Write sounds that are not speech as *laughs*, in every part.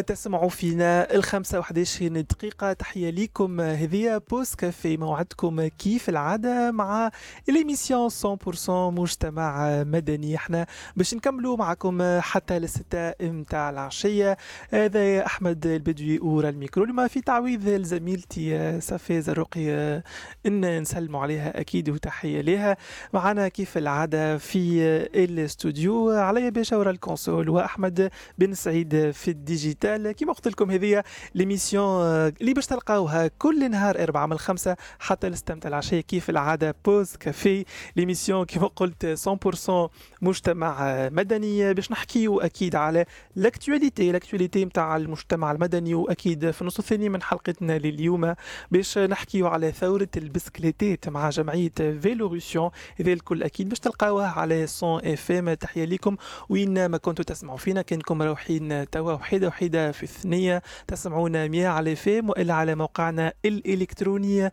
تسمعوا فينا الخمسة وحداشين دقيقة. تحية لكم هذه Pause Café موعدكم كيف العادة مع ال émission 100% مجتمع مدني. إحنا باش نكملوا معكم حتى للستة متاع العشية. هذا أحمد البدوي أورا الميكرو. لما في تعويض لزميلتي صفي زرقي إن نسلموا عليها أكيد وتحية لها معنا كيف العادة في الاستوديو؟ علي باشا ورا ال console وأحمد بن سعيد في ال digital. digital كيما قلت لكم هذه l'émission آه، اللي باش تلقاوها كل نهار أربعة من الخمسة حتى للستة متاع العشية كيف العادة. Pause Café l'émission كيما قلت 100% مجتمع آه، مدني باش نحكيو أكيد على l'actualité l'actualité نتاع المجتمع المدني وأكيد في النص الثاني من حلقتنا لليوم باش نحكيو على ثورة البسكليتات مع جمعية Vélorution هذا الكل أكيد باش تلقاوها على 100 FM تحية لكم وين ما كنتوا تسمعوا فينا كانكم مروحين توا وحيدة وحيدة. واحدة في الثانية تسمعونا 100 FM وإلا على موقعنا الإلكتروني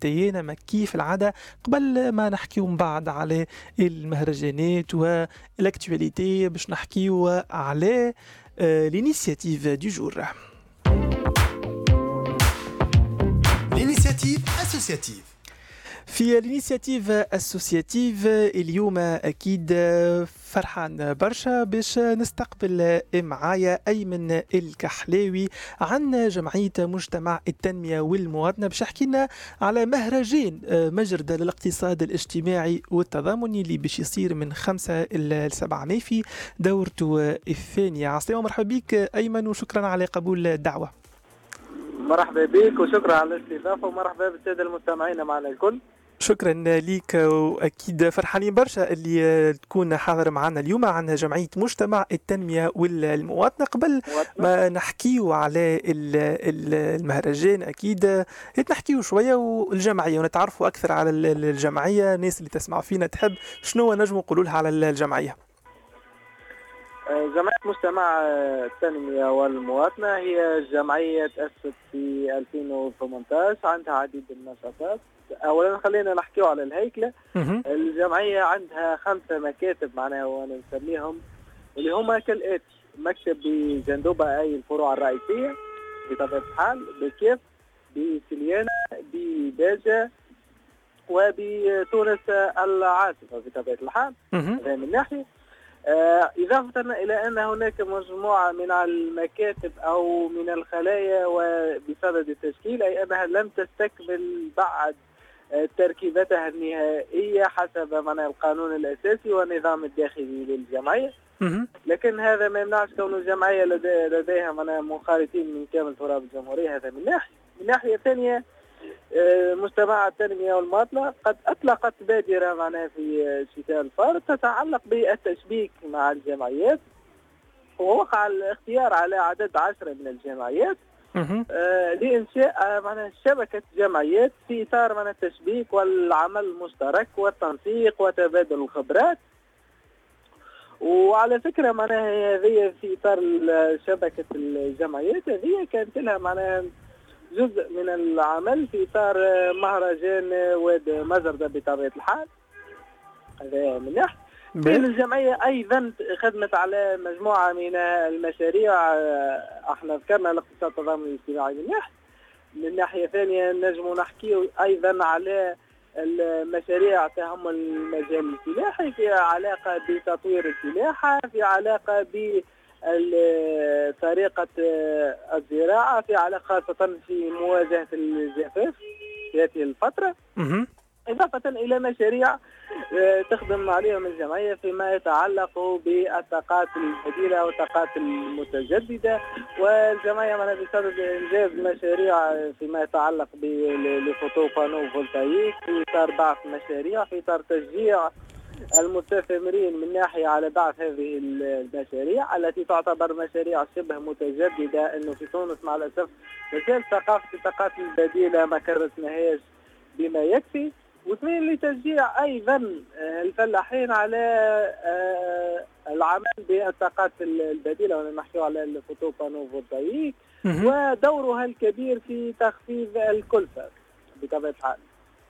تي نما كيف العادة؟ قبل ما نحكيو من بعد على المهرجانات وال actualités باش نحكيو على l'initiative du jour L'initiative associative. في l'initiative associative اليوم أكيد فرحان برشا باش نستقبل معايا أيمن الكحلاوي عن جمعية مجتمع التنمية والمواطنة باش يحكي لنا على مهرجان مجرد للاقتصاد الاجتماعي والتضامني اللي باش يصير من 5 ل 7 ماي في دورته الثانية. عسلامة مرحبا بك أيمن وشكرا على قبول الدعوة. مرحبا بك وشكرا على الاستضافة ومرحبا بالسادة المستمعين معنا الكل. شكرا ليك وأكيد فرحانين برشا اللي تكون حاضر معنا اليوم عن جمعية مجتمع التنمية والمواطنة. قبل ما نحكيو على المهرجان أكيد نحكيو شوية والجمعية ونتعرفوا أكثر على الجمعية. الناس اللي تسمع فينا تحب شنو نجموا نقولوا لها على الجمعية. جمعية مجتمع التنمية والمواطنة هي جمعية تأسست في 2018 عندها عديد النشاطات. اولا خلينا نحكيو على الهيكلة. الجمعية عندها خمسة مكاتب معناها وأنا نسميهم اللي هما كالآتي. مكتب بجندوبة أي الفروع الرئيسية بطبيعة الحال بكيف بسليانة بباجه وبتونس العاصفة بطبيعة الحال. هذا من ناحية. آه إضافة إلى أن هناك مجموعة من المكاتب أو من الخلايا وبصدد التشكيل أي أنها لم تستكمل بعد تركيبتها النهائية حسب من القانون الأساسي والنظام الداخلي للجمعية. لكن هذا ما يمنعش كون الجمعية لديها منخرطين من كامل تراب الجمهورية هذا من ناحية من ناحية ثانية آه، مجتمع التنمية والمواطنة قد أطلقت بادرة معنا في شتاء الفار تتعلق بالتشبيك مع الجمعيات. ووقع الاختيار على عدد عشرة من الجمعيات. آه لإنشاء آه، معناها شبكة جمعيات في إطار من التشبيك والعمل المشترك والتنسيق وتبادل الخبرات. وعلى فكرة معناها هذه في إطار شبكة الجمعيات. هذه كانت لها معناها جزء من العمل في إطار مهرجان واد مزردة بطبيعة الحال. هذا من ناحية بين الجمعية أيضا خدمت على مجموعة من المشاريع. أحنا ذكرنا الاقتصاد التضامني الاجتماعي من ناحية من ناحية ثانية نجم نحكي أيضا على المشاريع تهم المجال الفلاحي في علاقة بتطوير الفلاحة في علاقة ب طريقة آه، الزراعة في علاقة خاصة في مواجهة الجفاف في هذه الفترة. إضافة إلى مشاريع آه، تخدم عليهم الجمعية فيما يتعلق بالطاقات البديلة والطاقات المتجددة. والجمعية من بصدد إنجاز مشاريع فيما يتعلق panneaux photovoltaïques في إطار بعض مشاريع في إطار تشجيع المستثمرين من ناحية على بعض هذه المشاريع التي تعتبر مشاريع شبه متجددة أنه في تونس مع الأسف مازال ثقافة الطاقات البديلة ما كرسناهاش بما يكفي. واثنين لتشجيع أيضا آه، الفلاحين على آه، العمل بالطاقات البديلة وأنا نحكي على ال photo panneaux voltaïques ودورها الكبير في تخفيض الكلفة بطبيعة الحال.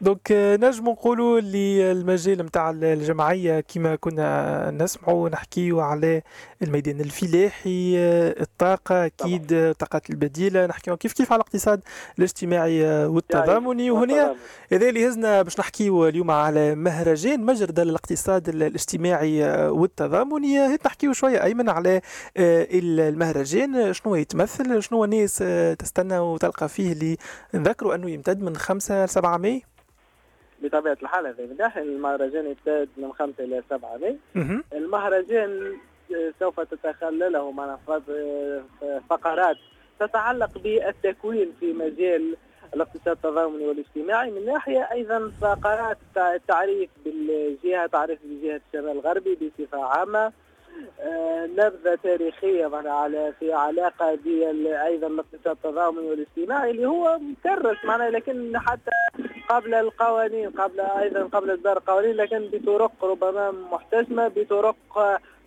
donc نجم نقولوا اللي المجال نتاع الجمعيه كما كنا نسمعوا نحكيوا على الميدان الفلاحي الطاقه أكيد الطاقات البديله نحكيوا كيف كيف على الاقتصاد الاجتماعي والتضامني وهنا هذا اللي هزنا باش نحكيوا اليوم على مهرجان مجرد الإقتصاد الاجتماعي والتضامني هيك نحكيوا شوية. أيمن على المهرجان شنو يتمثل شنو الناس تستنى وتلقى فيه اللي نذكروا أنه يمتد من 5 ل 7 ماي بطبيعة الحال هذا من ناحيه المهرجان يمتد من 5 إلى 7 ماي المهرجان سوف تتخلله معنا فقرات تتعلق بالتكوين في مجال الاقتصاد التضامني والاجتماعي. من ناحيه أيضا فقرات التعريف بالجهة تعريف بجهة الشمال الغربي بصفة عامة. آه، نبذة تاريخية على في علاقة أيضا الاقتصاد التضامني والاجتماعي اللي هو مكرس معنا لكن حتى قبل القوانين قبل أيضا قبل اصدار القوانين لكن بطرق ربما محتشمة بطرق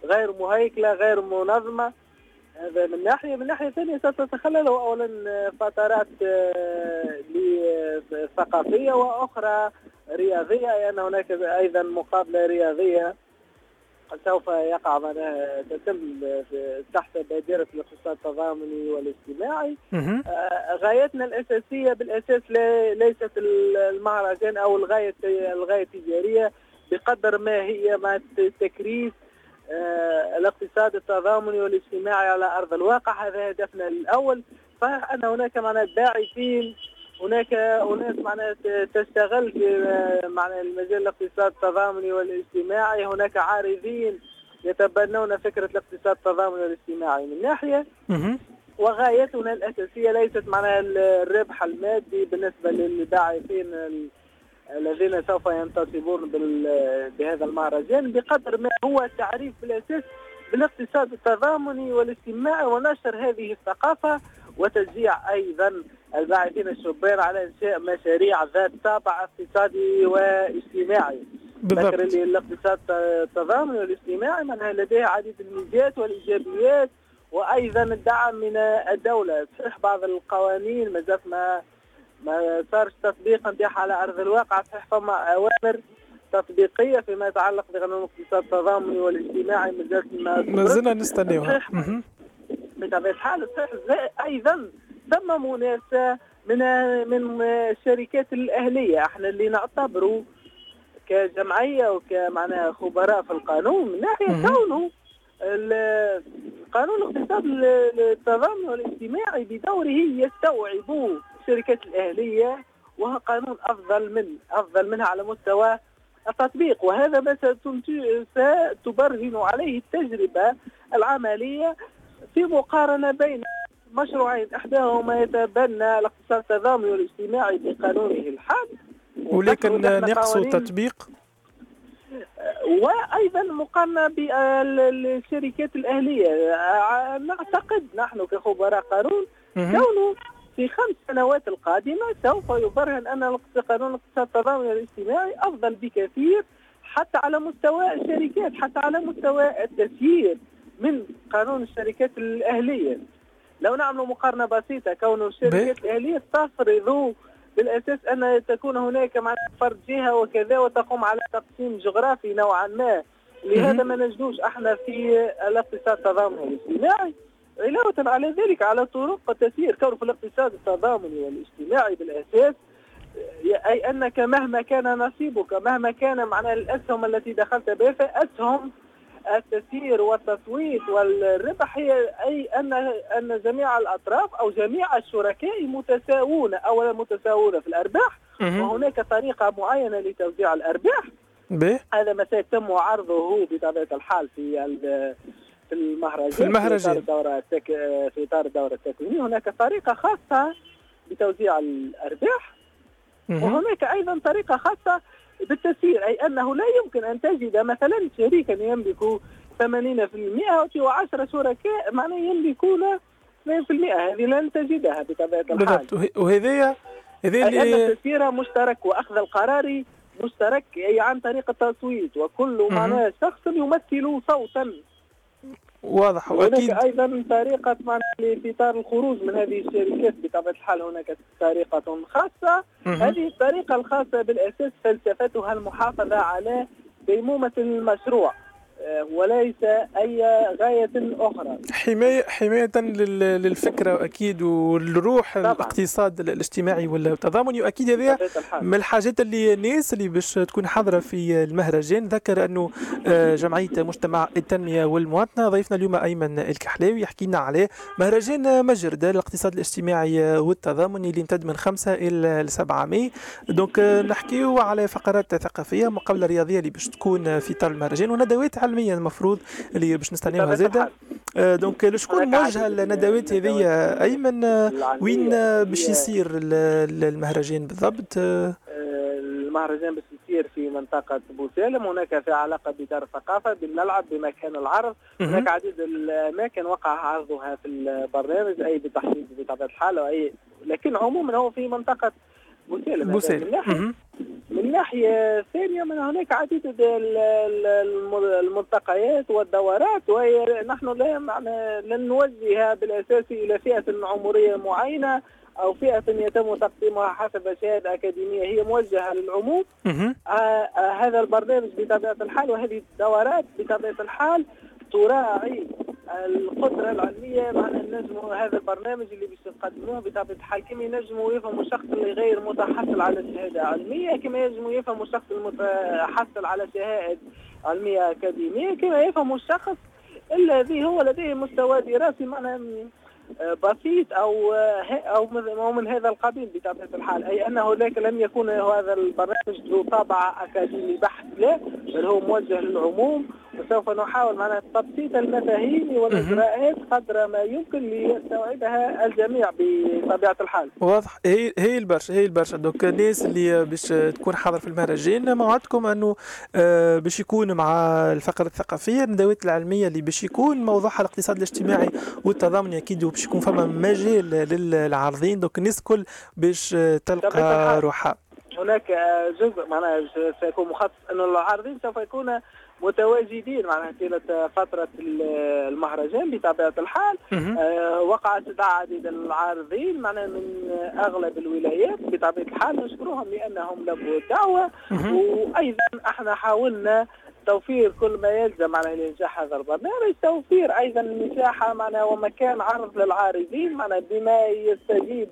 غير مهيكلة غير منظمة. هذا من ناحية. من ناحية ثانية ستتخلله اولا فترات آه، ثقافية وأخرى رياضية لأن هناك أيضا مقابلة رياضية. سوف يقع معناها تتم تحت بادرة الاقتصاد التضامني والاجتماعي؟ آه، غايتنا الأساسية بالأساس ليست المهرجان أو الغاية الغاية التجارية بقدر ما هي مع تكريس آه، الاقتصاد التضامني والاجتماعي على أرض الواقع. هذا هدفنا الأول. فأن هناك معناها باعثين هناك أناس معناها تشتغل في معناها المجال الاقتصاد التضامني والاجتماعي. هناك عارضين يتبنون فكرة الاقتصاد التضامني والاجتماعي. من ناحية وغايتنا الأساسية ليست معناها الربح المادي بالنسبة للباعثين الذين سوف ينتصبون بهذا المهرجان بقدر ما هو التعريف بالاساس بالاقتصاد التضامني والاجتماعي ونشر هذه الثقافة وتشجيع أيضا الباعثين الشبان على إنشاء مشاريع ذات طابع اقتصادي واجتماعي. بالضبط. الاقتصاد التضامني والاجتماعي معناها لديه عديد الميزات والإيجابيات وأيضا الدعم من الدولة. صحيح بعض القوانين ما ما ما صارش تطبيق نتاعها على أرض الواقع. صحيح فما أوامر تطبيقية فيما يتعلق بقانون الاقتصاد التضامني والاجتماعي ما ما زلنا نستناوها بطبيعة الحال صحيح أيضا ثم منافسه من من الشركات الأهلية. إحنا اللي نعتبروا كجمعية وكمعناها خبراء في القانون من ناحية كونه قانون الاقتصاد التضامن والاجتماعي بدوره يستوعب الشركات الأهلية وهو قانون أفضل من أفضل منها على مستوى التطبيق. وهذا ما ستبرهن عليه التجربة العملية في مقارنة بين مشروعين إحداهما يتبنى الاقتصاد التضامني والاجتماعي بقانونه الحاد. ولكن نقص تطبيق؟ وأيضا مقارنه بالشركات الأهلية. نعتقد نحن كخبراء قانون كونه في خمس سنوات القادمة سوف يبرهن أن قانون الاقتصاد التضامني والاجتماعي أفضل بكثير حتى على مستوى الشركات حتى على مستوى التسيير من قانون الشركات الأهلية. لو نعمل مقارنة بسيطة كون الشركات الأهلية تفرض بالأساس أن تكون هناك معناها فرد جهة وكذا وتقوم على تقسيم جغرافي نوعا ما. لهذا ما نجدوش إحنا في الاقتصاد التضامني. والاجتماعي علاوة على ذلك على طرق تسير كون في الاقتصاد التضامني والاجتماعي بالأساس أي أنك مهما كان نصيبك مهما كان معناها الأسهم التي دخلت بها فأسهم التسيير والتصويت والربح هي أي ان أن جميع الأطراف أو جميع الشركاء متساوون اولا متساوون في الأرباح وهناك طريقة معينة لتوزيع الأرباح. به هذا ما سيتم عرضه بطبيعة الحال في في المهرجان في المهرجان. في اطار الدورة التك... في اطار الدورة التكوينية. هناك طريقة خاصة بتوزيع الأرباح. وهناك أيضا طريقة خاصة بالتسيير أي أنه لا يمكن أن تجد مثلا شريكا يملك 80% و10 شركاء معناه يملكون 2% هذه لن تجدها بطبيعة الحال. بالضبط. وهذه هذه اللي التسيير مشترك وأخذ القرار مشترك أي عن طريق التصويت وكل معناه شخص يمثل صوتا. واضح وأكيد. أيضا طريقة معناها في اطار الخروج من هذه الشركات بطبيعة الحال هناك طريقة خاصة. هذه الطريقة الخاصة بالأساس فلسفتها المحافظة على ديمومه المشروع. وليس أي غاية أخرى. حمايه حماية للفكرة أكيد والروح طبعا. الاقتصاد الاجتماعي والتضامني واكيد هذه من الحاجات اللي الناس اللي باش تكون حاضرة في المهرجان؟ ذكر انه آه، جمعية مجتمع التنمية والمواطنة ضيفنا اليوم أيمن الكحلاوي يحكي لنا عليه مهرجان مجرد الاقتصاد الاجتماعي والتضامني اللي يمتد من 5 إلى 7 ماي. donc نحكيو على فقرات ثقافية مقابلة رياضية اللي باش تكون في اطار المهرجان وندوات علمية المفروض اللي باش نستناوها زاده آه، دونك لشكون موجهه الندوات هذه؟ أيمن وين باش يصير المهرجان بالضبط؟ آه، المهرجان باش يصير في منطقة بوسالم هناك في علاقة بدار الثقافة بالملعب بمكان العرض. هناك عديد الأماكن وقع عرضها في البرنامج أي بتحديد بطبيعة الحال أي لكن عموما هو في منطقة بوسالم من ناحية ثانية من هناك عديد الملتقيات والدورات ونحن لا معنى لن نوجه بالأساس إلى فئة عمرية معينة أو فئة يتم تقسيمها حسب شهادة أكاديمية هي موجهة للعموم. آه آه هذا البرنامج بطبيعة الحال وهذه الدورات بطبيعة الحال تراعي القدرة العلمية مع النجم هذا البرنامج اللي باش نقدموه بطبيعة الحال كما ينجموا يفهموا الشخص اللي غير متحصل على شهادة علمية كما ينجموا يفهموا الشخص المتحصل على شهادة علمية أكاديمية كما يفهموا الشخص الذي هو لديه مستوى دراسي معنى بسيط أو أو من هذا القبيل بطبيعة الحال. أي ان هناك لم يكن هذا البرنامج ذو طابع أكاديمي بحت لا بل هو موجه للعموم وسوف نحاول معنا تبسيط المفاهيم والإجراءات قدر ما يمكن ليستوعبها الجميع بطبيعة الحال. واضح. هي هي البرشا هي البرشا. دوك الناس اللي باش تكون حاضر في المهرجان موعدكم أنه آه، باش يكون مع الفقرة الثقافية الندوات العلمية اللي باش يكون موضوعها الاقتصاد الاجتماعي والتضامن أكيد وباش يكون فما مجال للعارضين. دوك الناس الكل باش تلقى روحها. هناك جزء معناها سيكون مخصص انه العارضين سوف يكون متواجدين معناها طيلة فترة المهرجان بطبيعة الحال. آه وقعت عديد العارضين معناها من أغلب الولايات بطبيعة الحال نشكرهم لأنهم لبوا الدعوة. وأيضا إحنا حاولنا توفير كل ما يلزم على لنجاح هذا البرنامج توفير أيضا مساحة معناها ومكان عرض للعارضين معناها بما يستجيب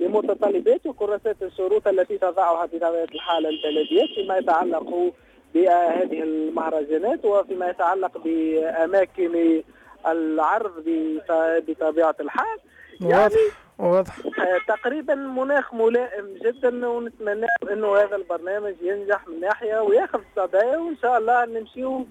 لمتطلبات وكراسات الشروط التي تضعها بطبيعة الحال البلديات فيما يتعلق بهذه المهرجانات وفيما يتعلق بأماكن العرض بطبيعة الحال. يعني واضح آه، تقريبا مناخ ملائم جدا ونتمنى إنه هذا البرنامج ينجح من ناحية وياخذ صدى وإن شاء الله نمشيو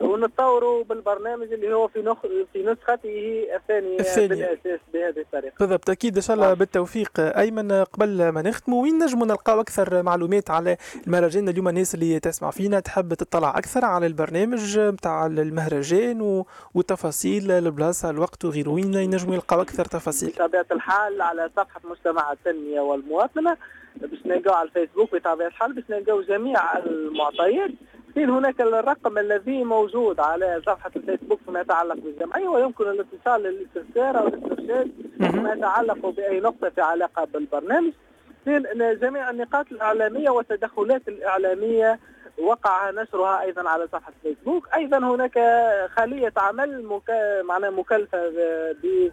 ونتطوروا بالبرنامج اللي هو في نخ... في نسخته الثانية, الثانية. بالأساس بهذه الطريقة. بالضبط أكيد إن شاء الله آه. بالتوفيق أيمن قبل ما نختموا وين نجموا نلقاو أكثر معلومات على المهرجان اليوم الناس اللي تسمع فينا تحب تطلع أكثر على البرنامج نتاع المهرجان و... وتفاصيل البلاصة الوقت وغيره وين ينجموا يلقاو أكثر تفاصيل؟ بطبيعة الحال على صفحة مجتمع التنمية والمواطنة باش نلقاو على الفيسبوك بطبيعة الحال باش نلقاو جميع المعطيات. يمكن هناك الرقم الذي موجود على صفحة الفيسبوك فيما يتعلق بالجمعية ويمكن الاتصال للاستفسار أو الاسترشاد فيما يتعلق بأي نقطة في علاقة بالبرنامج. جميع النقاط الإعلامية والتدخلات الإعلامية وقع نشرها أيضا على صفحة الفيسبوك. أيضا هناك خلية عمل مك... معناها مكلفة ب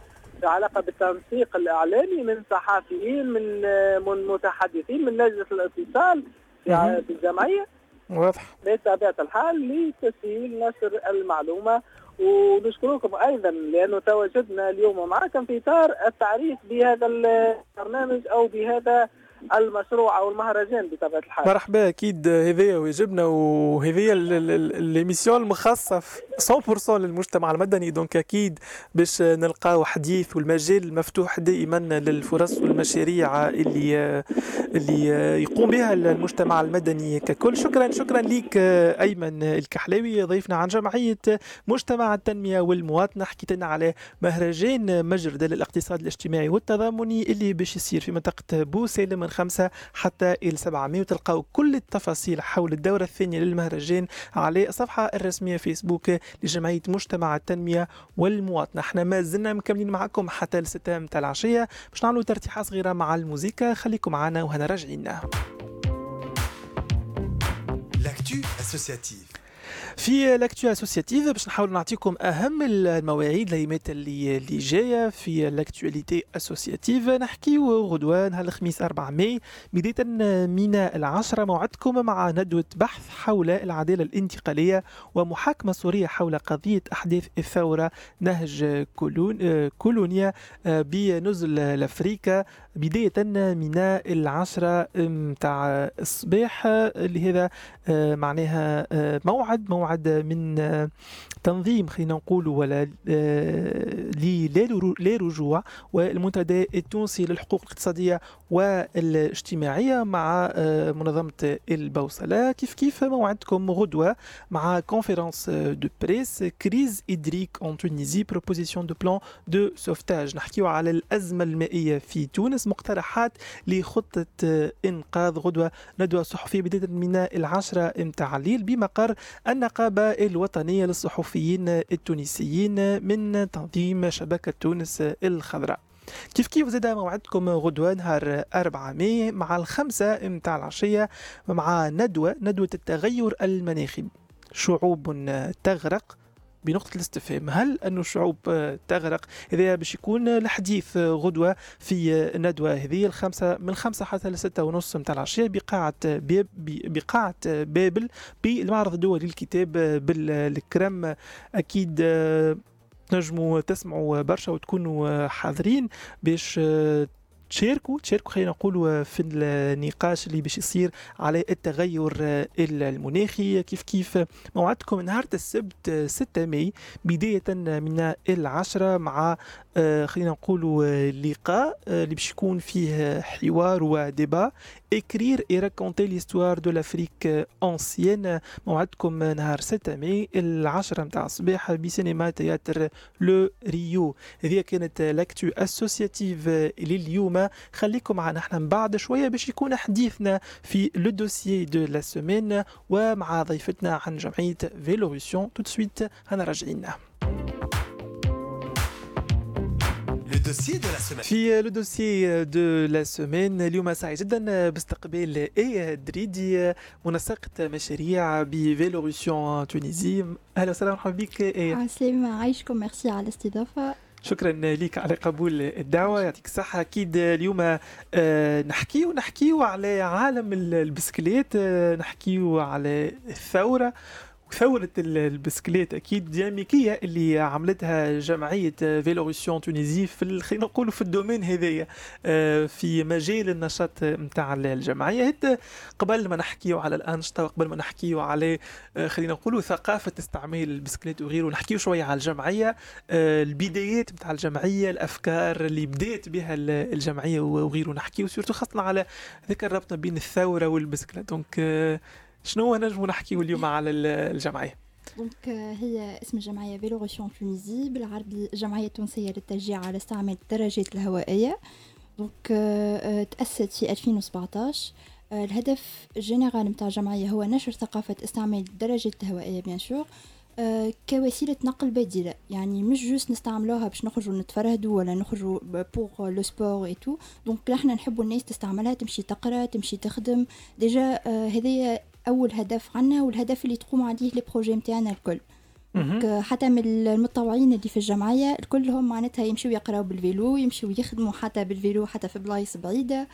علاقة بالتنسيق الإعلامي من صحفيين من من متحدثين من لجنة الاتصال في الجمعية. واضح. بطبيعة الحال لتسهيل نشر المعلومة. ونشكركم أيضا لأنه تواجدنا اليوم معكم في إطار التعريف بهذا البرنامج أو بهذا المشروع أو المهرجان بطبيعة الحال. مرحبا أكيد هذايا واجبنا وهذايا l'émission المخصصة 100% للمجتمع المدني. donc أكيد باش نلقاو حديث والمجال مفتوح دائما للفرص والمشاريع اللي اللي يقوم بها المجتمع المدني ككل. شكرا شكرا لك أيمن الكحلاوي ضيفنا عن جمعية مجتمع التنمية والمواطنة. حكيت لنا على مهرجان مجرد للاقتصاد الاجتماعي والتضامني اللي باش يصير في منطقة بوسيله من 5 حتى ال 700 وتلقاو كل التفاصيل حول الدورة الثانية للمهرجان على الصفحة الرسمية فيسبوك لجمعية مجتمع التنمية والمواطنة. إحنا ما زلنا مكملين معكم حتى الستة متاع العشية باش نعملوا ترتيحة صغيرة مع الموزيكا خليكم معنا وهنا راجعين. L'actu associative. في l'actu associative باش نحاول نعطيكم أهم المواعيد الأيامات اللي اللي جاية في l'actualité associative نحكيو غدوة نهار الخميس 4 ماي. بداية من العشرة موعدكم مع ندوة بحث حول العدالة الانتقالية ومحاكمة سورية حول قضية أحداث الثورة نهج كولون كولونيا بنزل الافريكا بداية من العشرة متاع الصباح اللي هذا معناها موعد موعد من تنظيم خلينا نقول ولا لرجوع والمنتدى التونسي للحقوق الاقتصادية والاجتماعية مع منظمة البوصلة. كيف كيف موعدكم غدوة مع conférence de presse crise hydrique en Tunisie proposition de plan de sauvetage نحكيو على الأزمة المائية في تونس مقترحات لخطة إنقاذ غدوة ندوة صحفية بدايه من العشرة متاع الليل بمقر النقابه الوطنية للصحفيين التونسيين من تنظيم شبكة تونس الخضراء. كيف كيف زاد موعدكم غدوة نهار 4 ماي مع الخمسة متاع العشية مع ندوة ندوة التغير المناخي. شعوب تغرق بنقطة الاستفهام. هل أن الشعوب تغرق إذا باش يكون الحديث غدوة في الندوة هذه الخمسة من الخمسة حتى لستة ونص متاع العشية بقاعة بيب بقاعة بابل بالمعرض الدولي للكتاب بالكرم. أكيد تنجموا تسمعوا برشا وتكونوا حاضرين باش تشاركوا تشاركوا خلينا نقولوا في النقاش اللي باش يصير على التغير المناخي. كيف كيف؟ موعدكم نهار السبت 6 ماي بداية من العشرة مع خلينا نقولوا لقاء اللي باش يكون فيه حوار وديبا écrire et raconter l'histoire de l'Afrique ancienne. موعدكم نهار 6 ماي العشرة متاع الصباح بسينما تياتر لو ريو. هذه كانت l'actu associative لليوم. خليكم معنا. إحنا من بعد شوية باش يكون حديثنا في le dossier de la semaine ومع ضيفتنا عن جمعية Vélorution tout de suite هنا راجعين dossier de la semaine. في le dossier de la semaine اليوم سعيد جدا باستقبال اي دريدي منسقة مشاريع ب Vélorution Tunisie أهلا وسهلا مرحبا بك. إيه. عسلامة عايشكم ميرسي على الاستضافة. شكرا لك على قبول الدعوة. يعطيك الصحة. أكيد اليوم نحكيو نحكيو على عالم البسكليت نحكيو على الثورة. ثورة البسكليت أكيد ديناميكية اللي عملتها جمعية Vélorution Tunisie في خلينا نقولوا في ال domaine هذايا في مجال النشاط نتاع الجمعية. هت قبل ما نحكيو على الأنشطة وقبل ما نحكيو على خلينا نقولوا ثقافة استعمال البسكليت وغيره نحكيو شوية على الجمعية البدايات نتاع الجمعية الأفكار اللي بدات بها الجمعية وغيره. نحكيو surtout خاصة على ذكر الربط بين الثورة والبسكليت. donc شنو نجموا نحكيو اليوم على الجمعية؟ donc هي اسم الجمعية Vélorution Tunisie بالعربي جمعية تونسية للتشجيع على استعمال الدراجات الهوائية. donc تأسست في 2017 الهدف ال général نتاع الجمعية هو نشر ثقافة استعمال الدراجات الهوائية bien sûr كوسيلة نقل بديلة. يعني مش juste نستعملوها باش نخرجوا نتفرهدوا ولا نخرجوا pour le sport et tout donc إحنا نحبوا الناس تستعملها تمشي تقرأ تمشي تخدم. déjà هذايا أول هدف عنا والهدف اللي تقوم عليه les projets نتاعنا الكل. حتى من المتطوعين اللي في الجمعية كلهم معناتها يمشيو يقراو بال vélo يمشيو يخدموا حتى بال vélo حتى في بلايص بعيدة.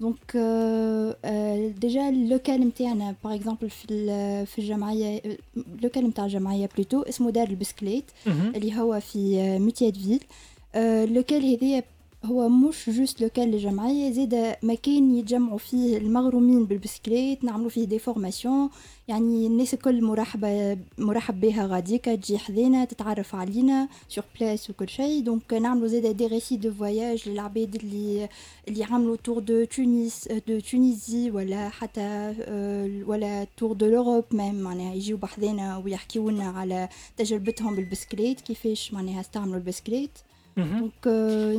donc déjà ال local نتاعنا par exemple في في الجمعية ال local نتاع الجمعية plutôt اسمه دار البسكليت اللي هو في Mutuelleville. ال local هذايا هو مش juste local للجمعية زيدا مكان يتجمعوا فيه المغرومين بالبسكليت نعملوا فيه des formations. يعني الناس الكل مرحبة مرحب بها غاديكا تجي حذينا تتعرف علينا sur place وكل شيء donc نعملوا زيدا des récits de voyage للعباد اللي اللي عملوا tour de تونس de Tunisie ولا حتى ولا tour de l'Europe même معناها يجيو بحذينا ويحكيو لنا على تجربتهم بالبسكليت كيفاش معناها استعملوا البسكليت. donc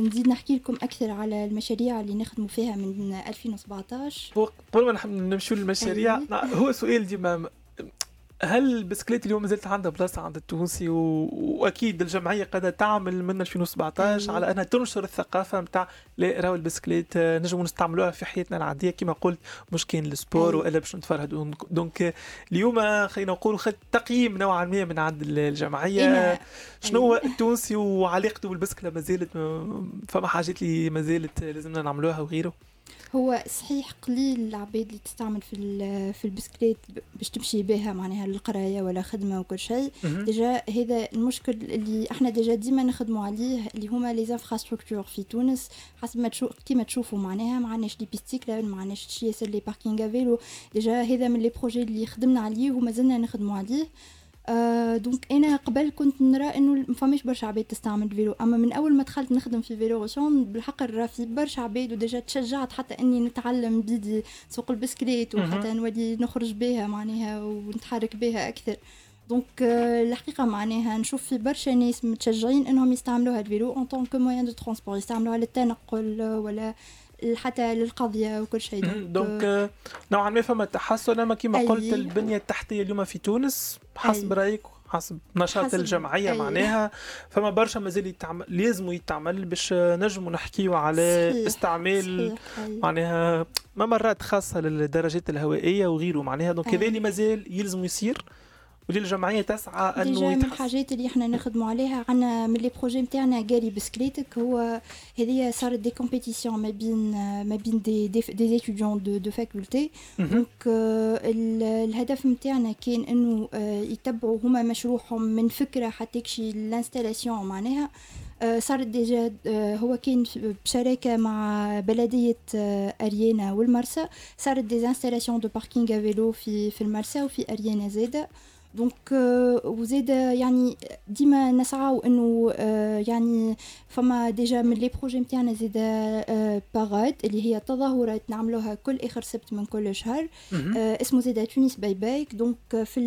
نزيد نحكي لكم أكثر على المشاريع اللي نخدموا فيها من 2017 قبل ما نمشيو للمشاريع هو سؤال ديما هل البسكليت اليوم مازالت عندها بلاصة عند التونسي؟ و... وأكيد الجمعية قاعدة تعمل من 2017 على أنها تنشر الثقافة نتاع لا راهو البسكليت نجموا نستعملوها في حياتنا العادية. كما قلت مش كاين ال sport وإلا باش نتفرهدوا donc اليوم خلينا نقولوا خد تقييم نوعا ما من عند الجمعية. شنو هو التونسي؟ وعلاقته بالبسكلة مازالت فما حاجات اللي مازالت لازمنا نعملوها وغيره. هو صحيح قليل العباد اللي تستعمل في في البسكليت باش تمشي بها معناها للقراية ولا خدمة وكل شيء. déjà هذا المشكل اللي إحنا déjà ديما نخدموا عليه اللي هما les infrastructures في تونس. حسب ما تشوف كيما تشوفوا معناها ما عندناش les pistes cyclables ما عندناش شي ياسر les parkings vélo déjà هذا من les projets اللي خدمنا عليه وما زلنا نخدموا عليه. آه donc أنا قبل كنت نرى إنه ما فماش برشا عباد تستعمل vélo أما من أول ما دخلت نخدم في Vélorution بالحق راه في برشا عباد و déjà تشجعت حتى إني نتعلم بيدي سوق البسكليت وحتى نولي نخرج بها معناها ونتحرك بها أكثر. دونك آه الحقيقة معناها نشوف في برشا ناس متشجعين إنهم يستعملوها ال vélo en tant que moyen de transport يستعملوها للتنقل ولا حتى للقضية وكل شيء دونك نوعا ما فما تحسن أما كما قلت البنية التحتية اليوم في تونس حسب رأيك حسب نشاط حسب الجمعية أي. معناها فما برشا مازال يتعمل لازم يتعمل باش نجموا نحكيو على صحيح. استعمال صحيح. معناها ممرات خاصة للدراجات الهوائية وغيره معناها donc هذا اللي مازال يلزم يصير ودي الجمعيه تسعى أنه من الحاجات اللي إحنا نخدموا عليها عندنا من les projets نتاعنا جاري بسكليتك هو هذه صارت des compétitions ما بين ما بين des des, des étudiants de de faculté donc الهدف نتاعنا كان إنه يتبعوا هما مشروعهم من فكرة حتى يكشي ال installation معناها. صارت déjà هو كان بشراكة مع بلدية أريانا والمرسى. صارت des installations de parking vélo في في المرسى وفي أريانا زاده donc وزاد يعني ديما نسعاو انه يعني فما déjà من les projets نتاعنا زاد parade اللي هي تظاهرات نعملوها كل اخر سبت من كل شهر اسمه زاد تونس by bike donc في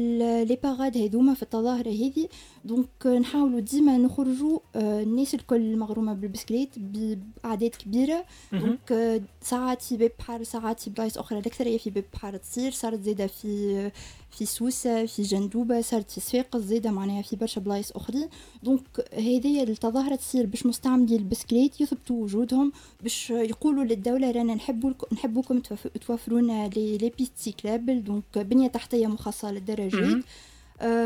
les parades هذوما في التظاهره هذه donc نحاولوا ديما نخرجوا الناس الكل مغرومه بالبسكليت بأعداد كبيرة. donc ساعات في باب بحر ساعات في بلايص أخرى. الأكثرية في باب بحر تصير. صارت زاده في في سوسة في جندوبة صارت في صفاقس. زايدة معناها في برشا بلايص أخرين donc هذه التظاهرة تصير باش مستعملي البسكليت يثبتوا وجودهم باش يقولوا للدولة رانا نحبوا نحبوكم توفروا لنا les pistes cyclables donc بنية تحتية مخصصة للدراجات. آه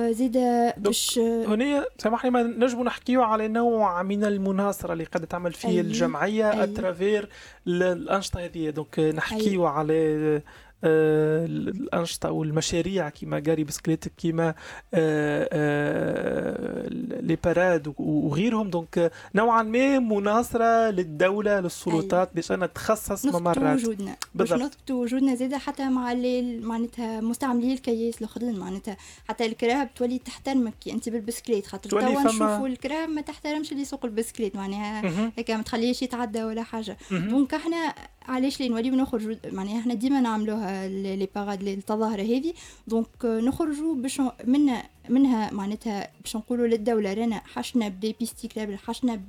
زيد باش هنا سامحني ما نجموا نحكيو على نوع من المناصرة اللي قد تعمل فيه أي. الجمعية أي. à travers الانشطه هذه donc نحكيو على آه، الأنشطة والمشاريع كيما جاري بسكليت كيما آه، آه، les parades وغيرهم. donc نوعا ما مناصرة للدولة للسلطات باش أنا تخصص ممرات. وجودنا. نثبت وجودنا زادة حتى مع اللي معناتها مستعملي الكياس الأخرين. معناتها حتى الكراب تولي تحترمك. أنت بالبسكليت خاطر توا نشوفوا الكراب ما تحترمش اللي يسوق البسكليت. معناها هيك ما تخليهش يتعدى ولا حاجة. donc إحنا علاش لي نوليو نخرجوا معناها إحنا ديما نعملوها les parades التظاهره هذه donc نخرجوا باش منها منها معناتها باش نقولوا للدولة رانا حشنا ب des pistes cyclables حشنا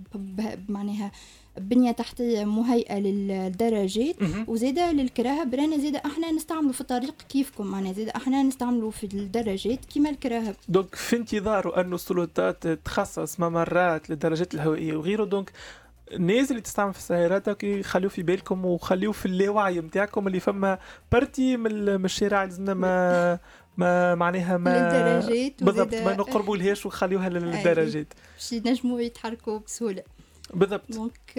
معناها بنية تحتية مهيئة للدراجات وزيدا للكراهب رانا زيدا إحنا نستعملوا في الطريق كيفكم. معنا زيدا إحنا نستعملوا في الدراجات كيما الكراهب. donc في انتظار أن السلطات تخصص ممرات للدراجات الهوائية وغيره. donc الناس اللي تستعمل في السيارات يخليوا في بالكم وخليوا في اللاوعي نتاعكم اللي فما partie من الشارع لازمنا ما ما معناها ما بالضبط ما نقربوا لهاش وخليوها للدراجات. باش ينجموا يتحركوا بسهولة. بالضبط. donc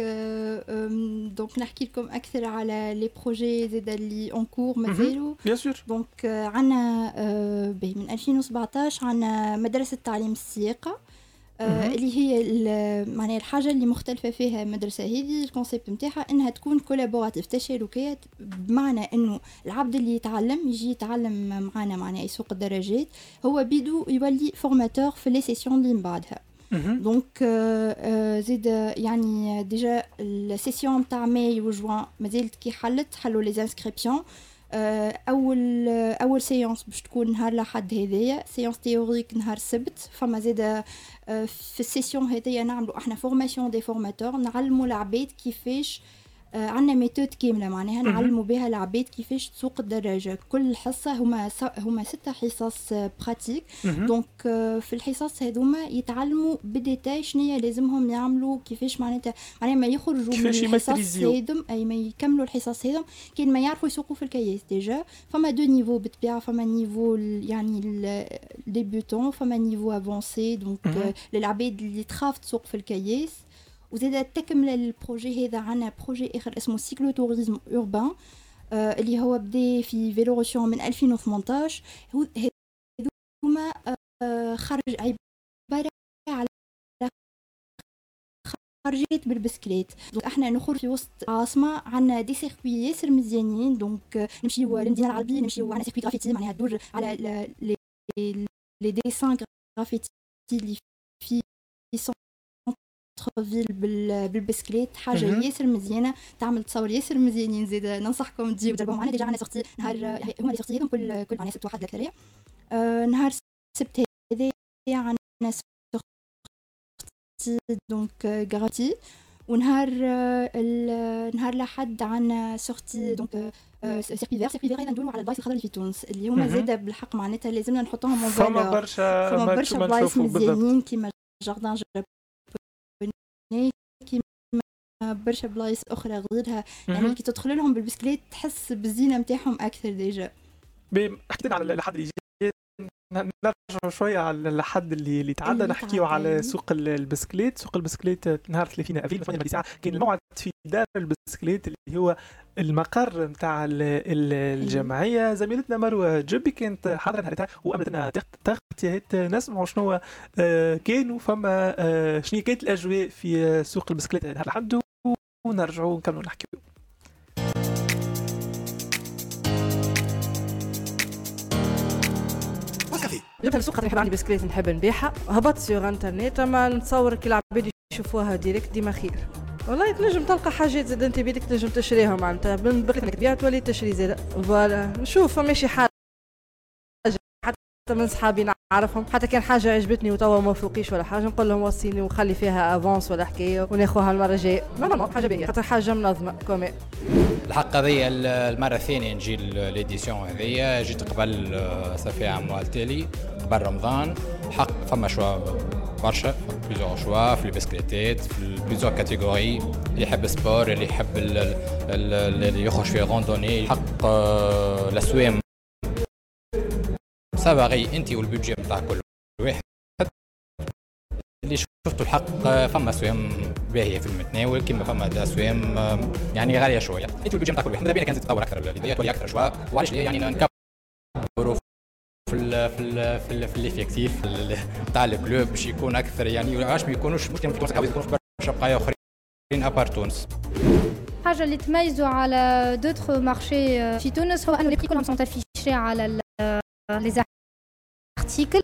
donc نحكي لكم أكثر على les projets زاد اللي en cours مازالوا bien sûr donc عندنا من 2017 عندنا مدرسة تعليم السياقة. اللي هي معناها الحاجة اللي مختلفة فيها المدرسة. هذه ال concept نتاعها إنها تكون collaborative تشاركيه بمعنى إنه العبد اللي يتعلم يجي يتعلم معنا معناها يسوق الدراجات هو بيدو يولي formateur في les sessions اللي من بعدها. donc آه آه زيد يعني déjà ال session تاع ماي وجوان مازالت كي حلت حلوا les inscriptions أول أول séance باش تكون نهار الأحد هذايا séance théorique نهار السبت. فما زاده في ال session هذايا نعملوا إحنا formation des formateurs نعلموا العباد كيفاش آه، عندنا méthode كاملة معناها نعلموا بها العباد كيفاش تسوق الدراجة. كل حصة هما هما ستة حصص pratiques donc آه، في الحصص هذوما يتعلموا ب détail شنو لازمهم يعملوا كيفاش معناتها معناها ما يخرجوا من الحصص هذم أي ما يكملوا الحصص هذم كان ما يعرفوا يسوقوا في الكياس déjà فما deux niveaux بالطبيعة فما niveau يعني débutant فما niveau avancé donc للعباد اللي تخاف تسوق في الكياس. وزاد تكمل ال projet هذا عنا projet آخر اسمه cyclotourisme urbain اللي هو بدأ في Vélorution من 2018 هذوما آه خرج عبارة على خرجت بالبسكليت. donc إحنا نخرج في وسط عاصمة عندنا des circuits ياسر مزيانين. donc نمشيو للمدينة العربية نمشيو على circuit graffiti معناها تدور على les dessins graffiti اللي في ville بالبسكليت حاجة ياسر مزيانه تعمل تصور ياسر مزيانين زيد ننصحكم تجيو تجربوا معنا déjà عندنا sortie نهار هما les sorties كل كل معناها سبت واحد ثلاثة آه نهار سبت هذا عندنا sortie donc graffiti ونهار نهار الاحد عندنا sortie donc circuit vert circuit vert هنا ندوروا على البلايص الخضراء اللي في تونس اللي هما زاده بالحق معناتها لازمنا نحطوهم فما برشا فما برشا بلايص مزيانين كيما jardins كيما برشا بلايص أخرى غيرها. يعني كي تدخل لهم بالبسكليت تحس بالزينة نتاعهم أكثر déjà. حكينا على الحد اللي نرجع شوية على الحد اللي اللي تعدى نحكيو على سوق البسكليت. سوق البسكليت نهار 30 ابريل 8 ساعه كان الموعد في دار البسكليت اللي هو المقر نتاع الجمعية. زميلتنا مروة جبي كانت حاضرة نهارتها وأمنت لنا تغطية نسمعوا شنو آه، كانوا فما آه، شنو كانت الأجواء في سوق البسكليت. نهار الحد ونرجعوا نكملوا نحكيو جبت السوق خاطر عندي بسكليت نحب نبيعها. هبطت سيغ انترنت أما نتصور كي العباد يشوفوها ديريكت ديما خير. والله تنجم تلقى حاجات زاد أنت بيدك تنجم تشريها معناتها. من إنك تبيع تولي تشري زاد. Voilà. نشوف ماشي حاجة. حتى من صحابي نعرفهم. حتى كان حاجة عجبتني وتوا ما فوقيش ولا حاجة نقول لهم وصيني وخلي فيها avance ولا حكاية. وناخوها المرة الجاية. Normal حاجة باهيه خاطر حاجة منظمة. كومي. الحق هذيا المرة الثانية نجي l'édition هذيا جيت قبل صافي عام التالي قبل رمضان حق فما choix برشا plusieurs choix في البسكليتات في plusieurs catégories اللي يحب ال sport اللي يحب اللي يخرج في randonnée حق الاسوام سافاغي انت وال budget نتاع كل واحد. اللي شفتوا الحق فما اسوام باهيه في المتناول كما فما اسوام يعني غالية شوية. انت وال budget نتاع كل واحد. ماذا كانت تتطور أكثر البدايه تولي أكثر شوية. وعلاش يعني نكبروا في ال في ال في ال في ال effectif تاع ال club باش يكون أكثر يعني علاش ما يكونوش مش في تونس يكونوا في برشا بقاع أخرين à part تونس. الحاجة اللي تميزوا على d'autres marchés في تونس هو أنه les prix كلهم sont affichés على les articles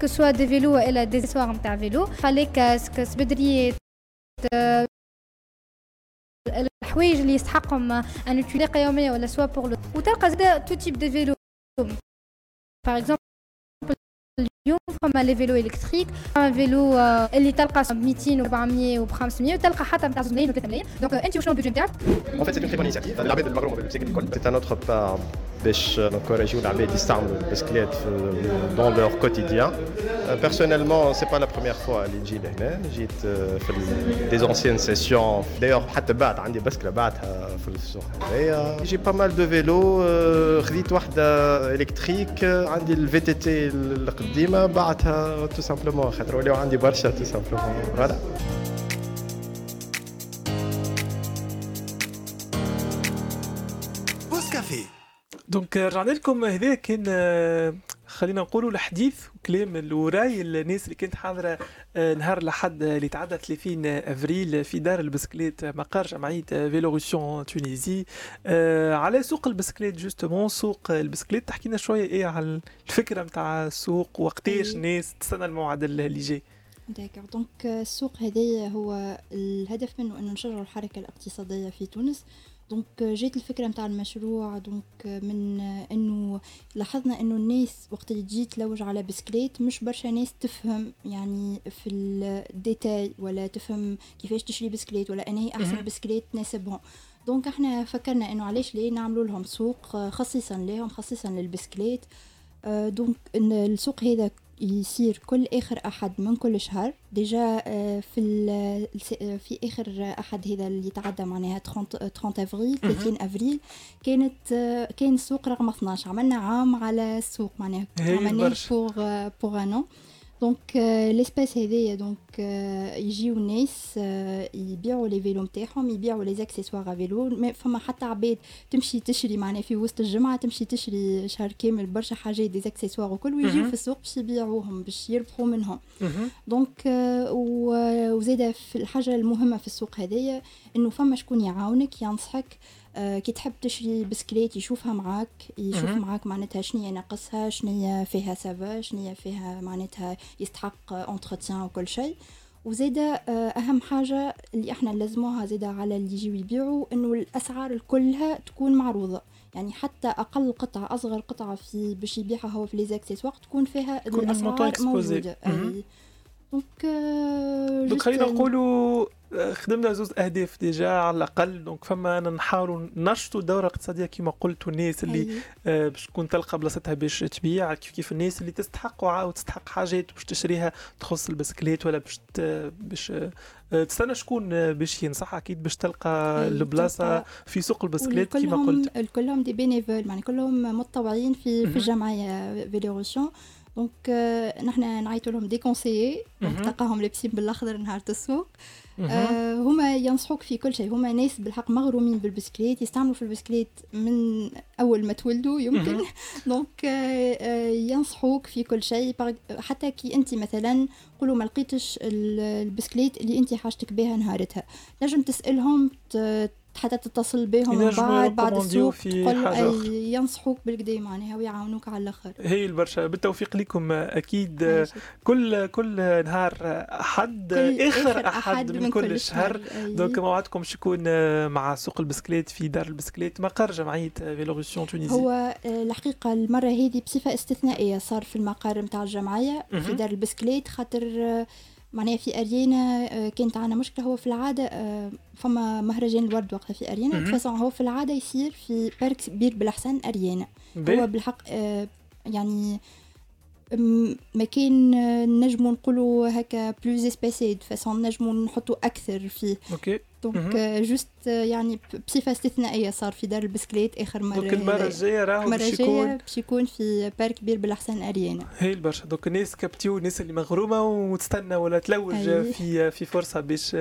que ce soit des vélos والا des accessoires نتاع vélo خليك casques سبدريات الحوايج اللي يستحقهم ان طريقه يوميه ولا soit pour وتلقى زاد tout type de vélo par exemple اليوم فما les vélos électriques فما vélo اللي تلقى ب 200 و 400 و 500 وتلقى حتى نتاع 2 ملايين و 3 ملايين donc انت وشنو البيجي نتاعك؟ En fait, c'est une très bonne initiative. العباد المغرومه بالبسكليت الكل C'est un autre pas باش نكوراجيو العباد يستعملوا البسكليت dans leur quotidien personnellement c'est pas la première fois اللي نجي لهنا جيت في دي زونسيان سيسيون دايوغ حتى بعد عندي بسكله بعدها في السوق هذايا جي با مال دو فيلو خذيت واحدة الكتريك عندي الفي تي تي القديمه بعدها تو سامبلومون خاطر ولاو عندي برشا تو سامبلومون فوالا دونك رجعنا لكم. هذا كان خلينا نقولوا الحديث وكلام الوراي الناس اللي كانت حاضرة نهار الأحد اللي تعدى 30 أفريل في دار البسكليت مقر جمعية Vélorution Tunisie على سوق البسكليت justement سوق البسكليت. تحكي لنا شوية إيه على الفكرة نتاع السوق وقتاش الناس تستنى الموعد اللي جاي. d'accord donc السوق هذايا هو الهدف منه انه نشجعوا الحركة الاقتصادية في تونس. donc جات الفكرة نتاع المشروع donc من انه لاحظنا إنه الناس وقت اللي تجي تلوج على بسكليت مش برشا ناس تفهم يعني في ال détail ولا تفهم كيفاش تشري بسكليت ولا أنهي أحسن بسكليت تناسبهم donc إحنا فكرنا إنه علاش ليه نعملوا لهم سوق خصيصا لهم خصيصا للبسكليت. donc إن السوق هذا يصير كل آخر أحد من كل شهر. déjà آه، في في آخر أحد هذا اللي تعدى معناها 30 30 إفريل 30 إفريل كانت آه، كان السوق رقم 12 عملنا عام على السوق معناها. عملناه pour pour un donc l'espace هذايا دونك يجيو الناس يبيعوا les vélos نتاعهم يبيعوا les accessoires vélo فما حتى عباد تمشي تشري معناها في وسط الجمعه تمشي تشري شهر كامل برشا حاجات des accessoires وكل ويجيو في السوق باش يبيعوهم باش يربحوا منهم donc وزاده في الحاجة المهمه في السوق هذايا انه فما شكون يعاونك ينصحك كي تحب تشري بسكليت يشوفها معاك يشوف معاك معناتها شنية ناقصها شنية فيها ça va شنية فيها معناتها يستحق entretien وكل شيء وزيدا آه، أهم حاجة اللي إحنا نلزموها زيدا على اللي يجيو يبيعوا إنه الأسعار كلها تكون معروضة. يعني حتى أقل قطعة أصغر قطعة في باش يبيعها هو في les accessoires تكون فيها الأسعار موجودة. donc donc خلينا نقولوا خدمنا زوز أهداف déjà على الأقل. donc فما نحاولوا ننشطوا الدوره الاقتصاديه كما قلت والناس اللي أيه. آه باش تكون تلقى بلاصتها باش تبيع. كيف كيف الناس اللي تستحق وتستحق حاجات باش تشريها تخص البسكليت ولا باش باش آه تستنى شكون باش ينصح أكيد باش تلقى أيه. البلاصة في سوق البسكليت كما قلت. كلهم des bénévoles يعني كلهم متطوعين في في الجمعيه Vélorution donc نحن نعيطوا لهم des conseillers donc تلقاهم لابسين بالأخضر نهار السوق. آه هما ينصحوك في كل شيء. هما ناس بالحق مغرومين بالبسكليت يستعملوا في البسكليت من أول ما تولدوا يمكن. *laughs* donc آه ينصحوك في كل شيء. حتى كي أنت مثلا قولوا ما لقيتش البسكليت اللي أنت حاجتك بها نهارتها. نجم تسألهم حتى تتصل بهم من بعد بعد السوق تقول ينصحوك بالكدا معناها ويعاونوك على الآخر. هي البرشا. بالتوفيق لكم أكيد كل كل نهار أحد آخر أحد من, من كل, كل شهر. donc موعدكم شكون مع سوق البسكليت في دار البسكليت مقر جمعية Vélorution Tunisie هو آه، الحقيقة المرة هذه بصفة استثنائية صار في المقر نتاع الجمعية في دار البسكليت خاطر آه، معناها في أريانا آه، كانت عندنا مشكلة هو في العادة آه، فما مهرجان الورد وقتها في أريانا. هو في العادة يصير في بارك بير بالأحسن أريانا. هو بالحق آه، يعني مكان نجمو نقولوا هكا بلوز اسباسيد فاسون نجمو نحطوا أكثر فيه. أوكي. دونك جوست يعني بصفه استثنائيه صار في دار البسكليت اخر مره دونك المرة الجاية راهو باش يكون باش يكون في بارك كبير بالأحسن أريانا. هي البرشا. دونك الناس كابتيو الناس اللي مغرومة وتستنى ولا تلوج أيه. في في فرصة باش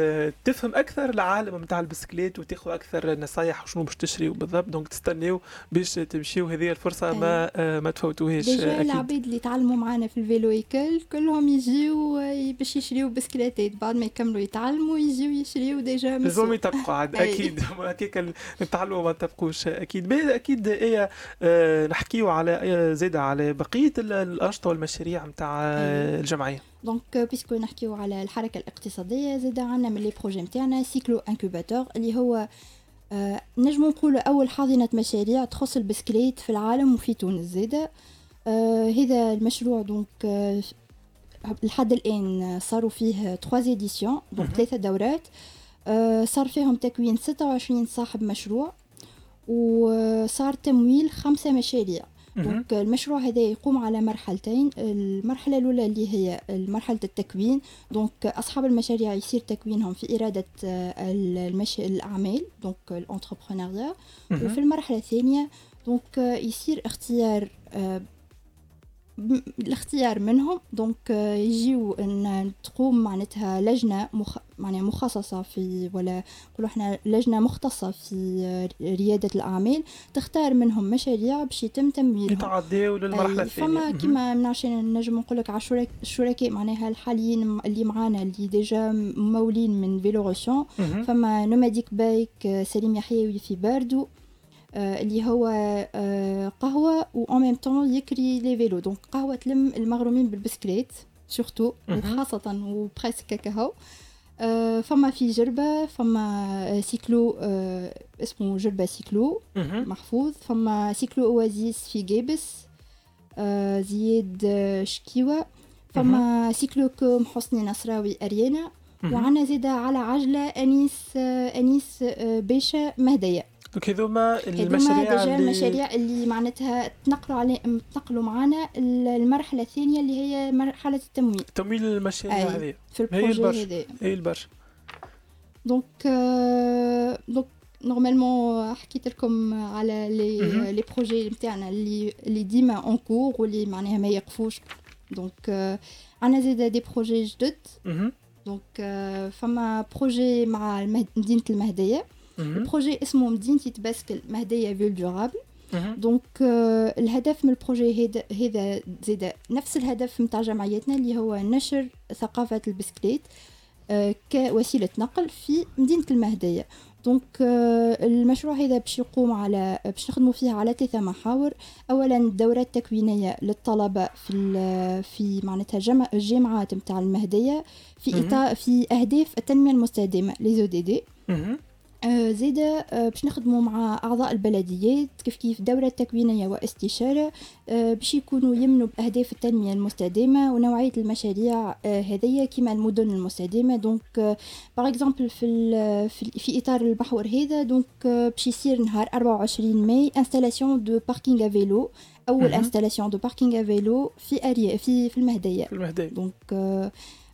تفهم أكثر العالم نتاع البسكليت وتاخذ أكثر نصايح وشنو باش تشريو بالضبط. دونك تستناو باش تمشيو. هذه الفرصة أيه. ما ما تفوتوهاش ديجا العباد اللي تعلموا معنا في الفيلو ايكل كلهم يجيو باش يشريو بسكليتات بعد ما يكملوا يتعلموا يجيو يشريو déjà لازم يتبقوا عاد أكيد. *laughs* هكاك نتعلموا ما تبقوش أكيد. أكيد إيه آه نحكيو على آه، زيد على بقية الانشطه والمشاريع نتاع آه، الجمعية. donc puisque نحكيو على الحركة الاقتصادية زيد عندنا من les projets نتاعنا Cyclo Incubateur اللي هو نجمو نقولوا أول حاضنة مشاريع تخص البسكليت في العالم وفي تونس زيد. هذا المشروع donc لحد الآن صاروا فيه 3 éditions donc ثلاثة دورات. آه، صار فيهم تكوين 26 صاحب مشروع وصار تمويل خمسة مشاريع. donc المشروع هذا يقوم على مرحلتين. المرحلة الأولى اللي هي مرحلة التكوين. donc أصحاب المشاريع يصير تكوينهم في إرادة آه، المش... الأعمال donc l'entrepreneuriat وفي المرحلة الثانية دونك يصير اختيار آه، الاختيار منهم. دونك يجيو إن تقوم معناتها لجنة مخ... معناها مخصصة في ولا نقولوا إحنا لجنة مختصة في ريادة الأعمال. تختار منهم مشاريع باش يتم تمويلهم. يتعداو للمرحله الثانية فما كيما منعش نجم نقول لك على الشركاء معناها الحاليين اللي معانا اللي ديجا ممولين من فيلوغوسيون فما Nomadic Bike سليم يحيوي في باردو. آه، اللي هو آه، قهوة و en même temps يكري les vélos. donc قهوة تلم المغرومين بالبسكليت surtout وخاصة وبريسك كاكاو آه، فما في جربة فما cyclo آه، اسمه جربة Cyclo محفوظ. فما Cyclo Oasis في قابس آه، زياد شكيوة. فما Cyclo كوم حسني نصراوي أريانا. وعنا زيدا على عجلة أنيس أنيس بيشة مهدية. donc هذوما المشاريع اللي المشاريع اللي معناتها تنقلوا عليه تنقلوا معنا المرحلة الثانية اللي هي مرحلة التمويل. تمويل المشاريع هذه. في ال projet هذا هي البرشا. donc donc normalement حكيت لكم على les les projets نتاعنا اللي اللي ديما en cours واللي معناها ما يقفوش. donc عندنا زيد des projets جدد. donc فما projet مع مدينة المهدية. ال projet اسمه مدينتي تباسكل Mahdia ville durable. donc الهدف من ال projet هذا زيد نفس الهدف نتاع جمعيتنا اللي هو نشر ثقافة البسكليت كوسيلة نقل في مدينة المهديه donc المشروع هذا باش يقوم على باش نخدموا فيه على ثلاثة محاور. اولا الدورات التكوينية للطلبة في في معناتها جمع الجامعات نتاع المهديه في في أهداف التنمية المستدامة les ODD آه، زيدا آه، باش نخدموا مع أعضاء البلديات كيف كيف دورة تكوينيه واستشاره آه، باش يكونوا يمنوا بأهداف التنمية المستدامة ونوعية المشاريع هذيا كما المدن المستدامة. donc par exemple في في إطار المحور هذا donc باش يصير نهار 24 ماي installation de parking vélo أول installation de parking vélo في اريا في في المهدية. في المهدية. donc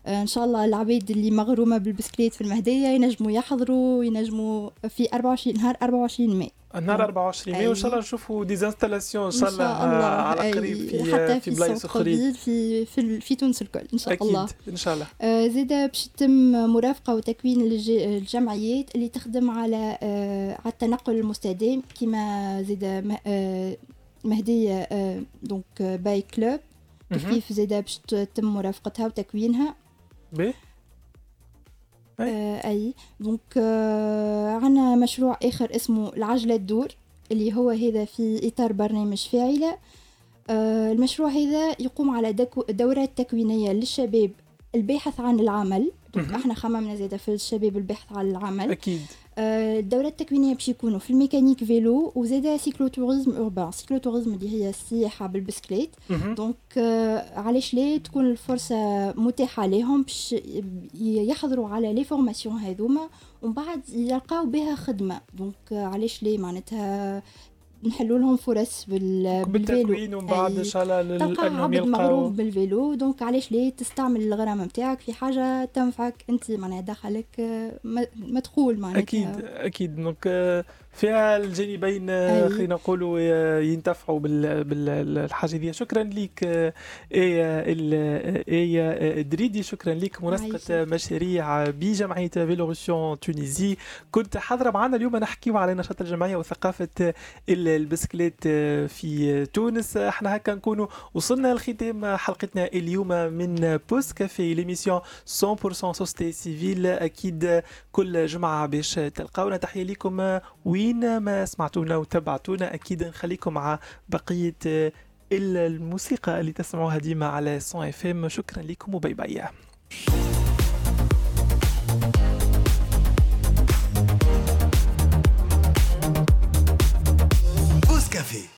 إن شاء الله العباد اللي مغرومة بالبسكليت في المهدية ينجموا يحضروا ينجموا في 24 نهار 24 ماي. نهار 24 ماي. وإن شاء الله نشوفوا des installations إن شاء الله على قريب في حتى في بلايص اخرين في في, في تونس الكل إن شاء أكيد الله. إن شاء الله. آه زيدا باش يتم مرافقة وتكوين الجمعيات اللي تخدم على آه على التنقل المستدام كما زيدا آه مهدية donc bike club كيف زيدا باش تتم مرافقتها وتكوينها. آه أي. donc آه عندنا مشروع آخر اسمه العجلة تدور اللي هو هذا في إطار برنامج فاعله آه المشروع هذا يقوم على دورات تكوينية للشباب الباحث عن العمل. إحنا خممنا زيادة في الشباب الباحث عن العمل. أكيد. آه، الدورات التكوينية باش يكونوا في ال mécanique vélo وزادا cyclotourisme urbain. cyclotourisme اللي هي السياحة بالبسكليت. donc آه، علاش لا تكون الفرصة متاحة لهم باش يحضروا على les formations هذوما ومن بعد يلقاو بها خدمة. donc آه، علاش لا؟ معناتها نحلوا لهم فرص بال... بال vélo. ومن بعد إن شاء الله لانهم يلقاو. مغروم بال vélo. donc علاش لا تستعمل الغرام نتاعك في حاجة تنفعك؟ أنت معناها دخلك مدخول معناتها. أكيد أكيد. donc فيها الجانبين خلينا نقولوا ينتفعوا بالحاجة دي. شكرا لك آية دريدي. شكرا لك منسقة مشاريع بجمعيه Vélorution Tunisie كنت حاضرة معنا اليوم نحكيو على نشاط الجمعيه وثقافة البسكليت في تونس. إحنا هكا نكونوا وصلنا لختام حلقتنا اليوم من Pause-café l'émission 100% société civile أكيد كل جمعه باش تلقاونا. تحية لكم وين ما سمعتونا وتبعتونا أكيد نخليكم مع بقية الموسيقى اللي تسمعوها ديما على 100 FM. شكرا لكم و bye bye.